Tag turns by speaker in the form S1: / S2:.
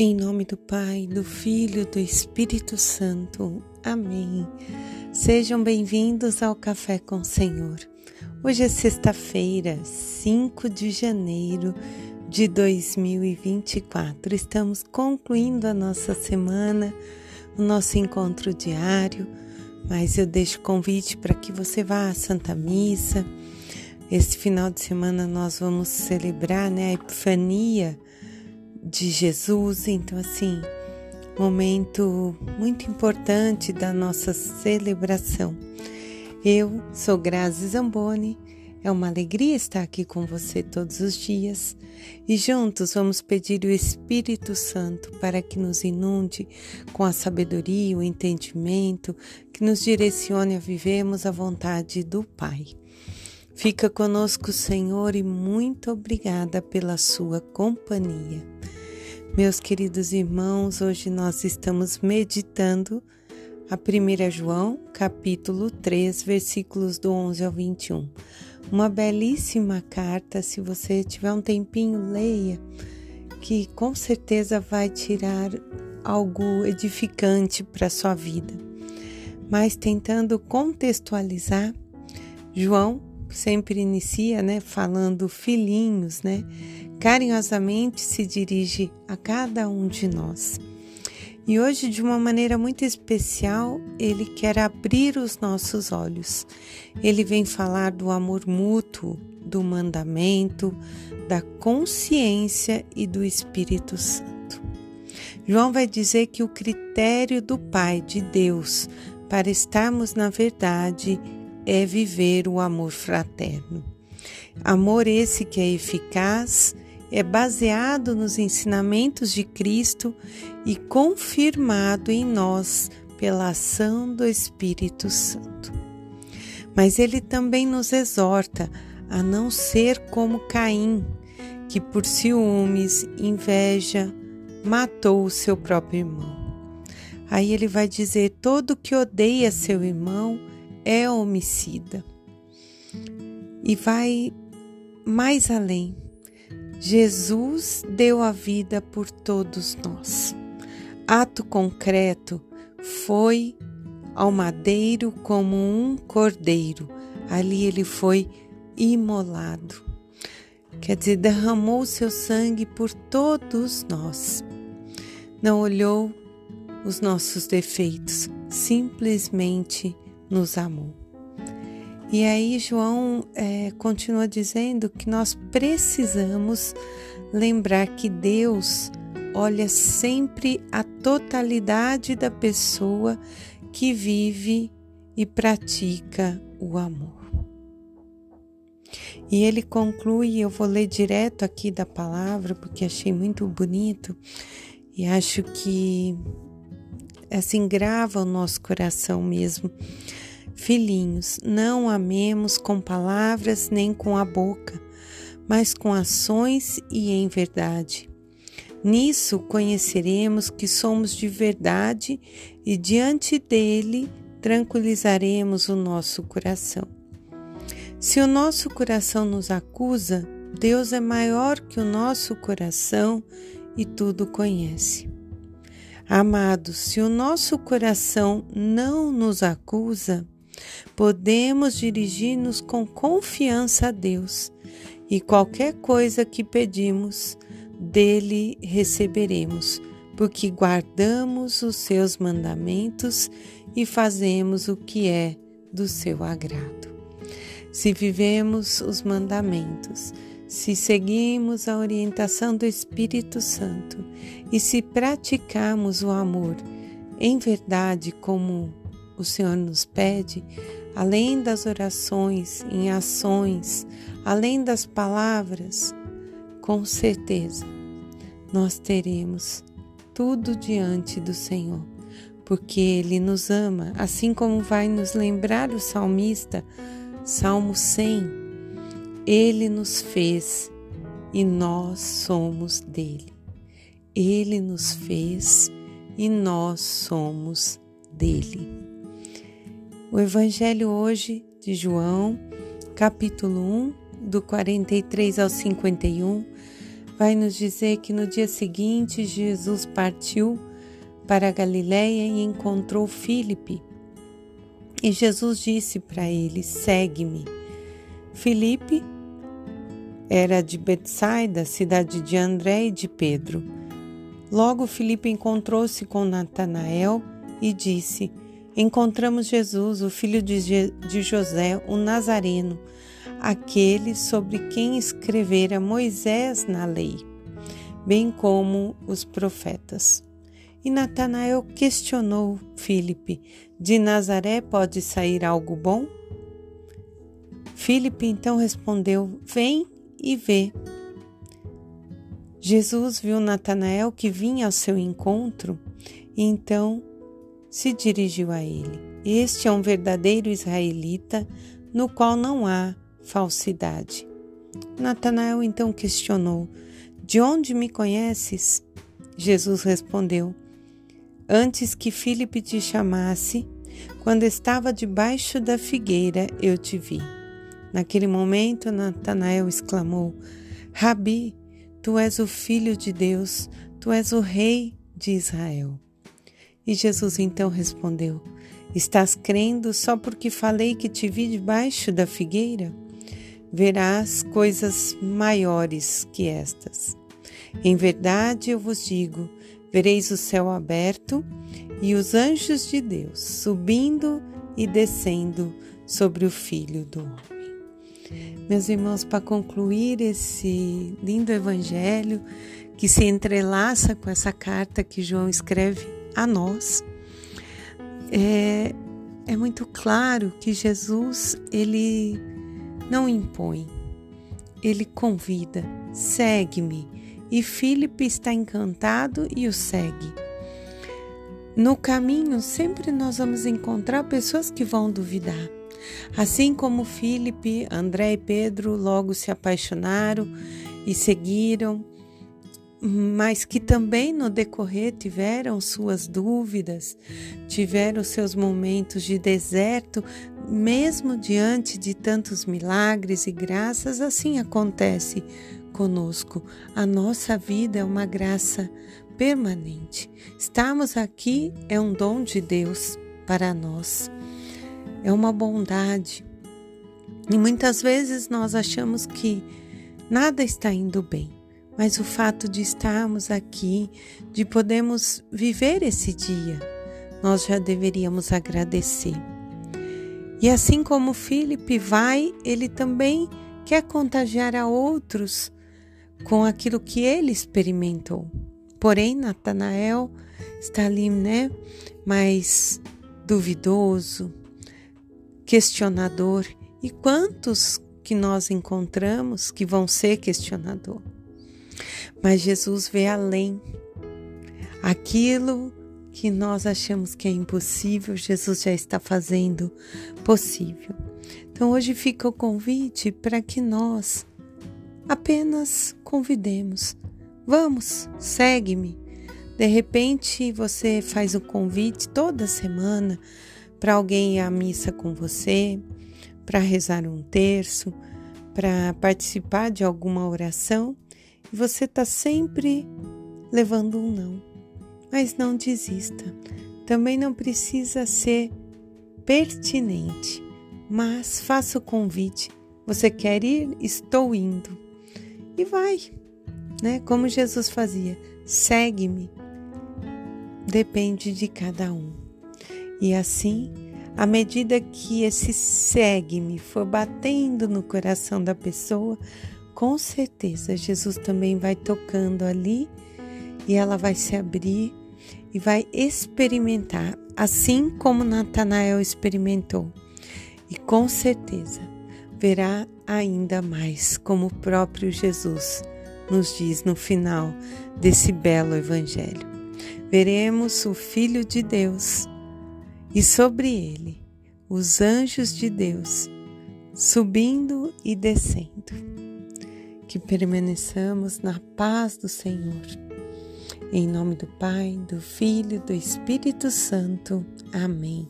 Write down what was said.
S1: Em nome do Pai, do Filho, do Espírito Santo. Amém. Sejam bem-vindos ao Café com o Senhor. Hoje é sexta-feira, 5 de janeiro de 2024. Estamos concluindo a nossa semana, o nosso encontro diário, mas eu deixo convite para que você vá à Santa Missa. Esse final de semana nós vamos celebrar né, a Epifania de Jesus. Então, assim, momento muito importante da nossa celebração. Eu sou Grazi Zamboni. É uma alegria estar aqui com você todos os dias e juntos vamos pedir o Espírito Santo para que nos inunde com a sabedoria, o entendimento, que nos direcione a vivermos a vontade do Pai. Fica conosco, Senhor, e muito obrigada pela sua companhia. Meus queridos irmãos, hoje nós estamos meditando a 1 João, capítulo 3, versículos do 11 ao 21. Uma belíssima carta, se você tiver um tempinho, leia, que com certeza vai tirar algo edificante para sua vida. Mas tentando contextualizar, João sempre inicia, né, falando filhinhos, né? Carinhosamente se dirige a cada um de nós. E hoje, de uma maneira muito especial, ele quer abrir os nossos olhos. Ele vem falar do amor mútuo, do mandamento, da consciência e do Espírito Santo. João vai dizer que o critério do Pai, de Deus, para estarmos na verdade é viver o amor fraterno. Amor esse que é eficaz é baseado nos ensinamentos de Cristo e confirmado em nós pela ação do Espírito Santo. Mas ele também nos exorta a não ser como Caim, que por ciúmes, inveja, matou o seu próprio irmão. Aí ele vai dizer: todo que odeia seu irmão é homicida. E vai mais além Jesus deu a vida por todos nós. Ato concreto foi ao madeiro como um cordeiro. Ali ele foi imolado. Quer dizer, derramou seu sangue por todos nós. Não olhou os nossos defeitos, simplesmente nos amou. E aí, João é, continua dizendo que nós precisamos lembrar que Deus olha sempre a totalidade da pessoa que vive e pratica o amor. E ele conclui, eu vou ler direto aqui da palavra, porque achei muito bonito e acho que assim grava o nosso coração mesmo. Filhinhos, não amemos com palavras nem com a boca, mas com ações e em verdade. Nisso conheceremos que somos de verdade e diante dele tranquilizaremos o nosso coração. Se o nosso coração nos acusa, Deus é maior que o nosso coração e tudo conhece. Amados, se o nosso coração não nos acusa, podemos dirigir-nos com confiança a Deus e qualquer coisa que pedimos, dele receberemos, porque guardamos os seus mandamentos e fazemos o que é do seu agrado. Se vivemos os mandamentos, se seguimos a orientação do Espírito Santo e se praticarmos o amor em verdade como o Senhor nos pede, além das orações, em ações, além das palavras, com certeza nós teremos tudo diante do Senhor, porque Ele nos ama, assim como vai nos lembrar o salmista, Salmo 100. Ele nos fez e nós somos dele. Ele nos fez e nós somos dele. O Evangelho hoje de João, capítulo 1, do 43 ao 51, vai nos dizer que no dia seguinte Jesus partiu para a Galiléia e encontrou Filipe. E Jesus disse para ele: Segue-me. Filipe era de Betsaida, cidade de André e de Pedro. Logo Filipe encontrou-se com Natanael e disse: Encontramos Jesus, o filho de, de José, o Nazareno, aquele sobre quem escrevera Moisés na lei, bem como os profetas. E Natanael questionou Filipe: De Nazaré pode sair algo bom? Filipe então respondeu: Vem e vê. Jesus viu Natanael que vinha ao seu encontro e então se dirigiu a ele. Este é um verdadeiro israelita no qual não há falsidade. Natanael então questionou: De onde me conheces? Jesus respondeu: Antes que Filipe te chamasse, quando estava debaixo da figueira, eu te vi. Naquele momento, Natanael exclamou: Rabi, tu és o filho de Deus, tu és o rei de Israel. E Jesus então respondeu: Estás crendo só porque falei que te vi debaixo da figueira? Verás coisas maiores que estas. Em verdade eu vos digo: vereis o céu aberto e os anjos de Deus subindo e descendo sobre o Filho do Homem. Meus irmãos, para concluir esse lindo evangelho que se entrelaça com essa carta que João escreve a nós, é, é muito claro que Jesus ele não impõe, ele convida, segue-me. E Filipe está encantado e o segue. No caminho, sempre nós vamos encontrar pessoas que vão duvidar. Assim como Filipe, André e Pedro logo se apaixonaram e seguiram, mas que também no decorrer tiveram suas dúvidas, tiveram seus momentos de deserto, mesmo diante de tantos milagres e graças, assim acontece conosco. A nossa vida é uma graça permanente. Estarmos aqui é um dom de Deus para nós é uma bondade. E muitas vezes nós achamos que nada está indo bem, mas o fato de estarmos aqui, de podermos viver esse dia, nós já deveríamos agradecer. E assim como Felipe vai, ele também quer contagiar a outros com aquilo que ele experimentou. Porém, Natanael está ali, né, mais duvidoso, questionador e quantos que nós encontramos que vão ser questionador. Mas Jesus vê além. Aquilo que nós achamos que é impossível, Jesus já está fazendo possível. Então hoje fica o convite para que nós apenas convidemos. Vamos, segue-me. De repente você faz o convite toda semana para alguém ir à missa com você, para rezar um terço, para participar de alguma oração, e você está sempre levando um não. Mas não desista. Também não precisa ser pertinente, mas faça o convite. Você quer ir? Estou indo. E vai, né? Como Jesus fazia. Segue-me. Depende de cada um. E assim, à medida que esse segue-me for batendo no coração da pessoa, com certeza Jesus também vai tocando ali e ela vai se abrir e vai experimentar, assim como Natanael experimentou. E com certeza verá ainda mais, como o próprio Jesus nos diz no final desse belo evangelho. Veremos o Filho de Deus e sobre ele os anjos de Deus subindo e descendo que permaneçamos na paz do Senhor. Em nome do Pai, do Filho, e do Espírito Santo. Amém.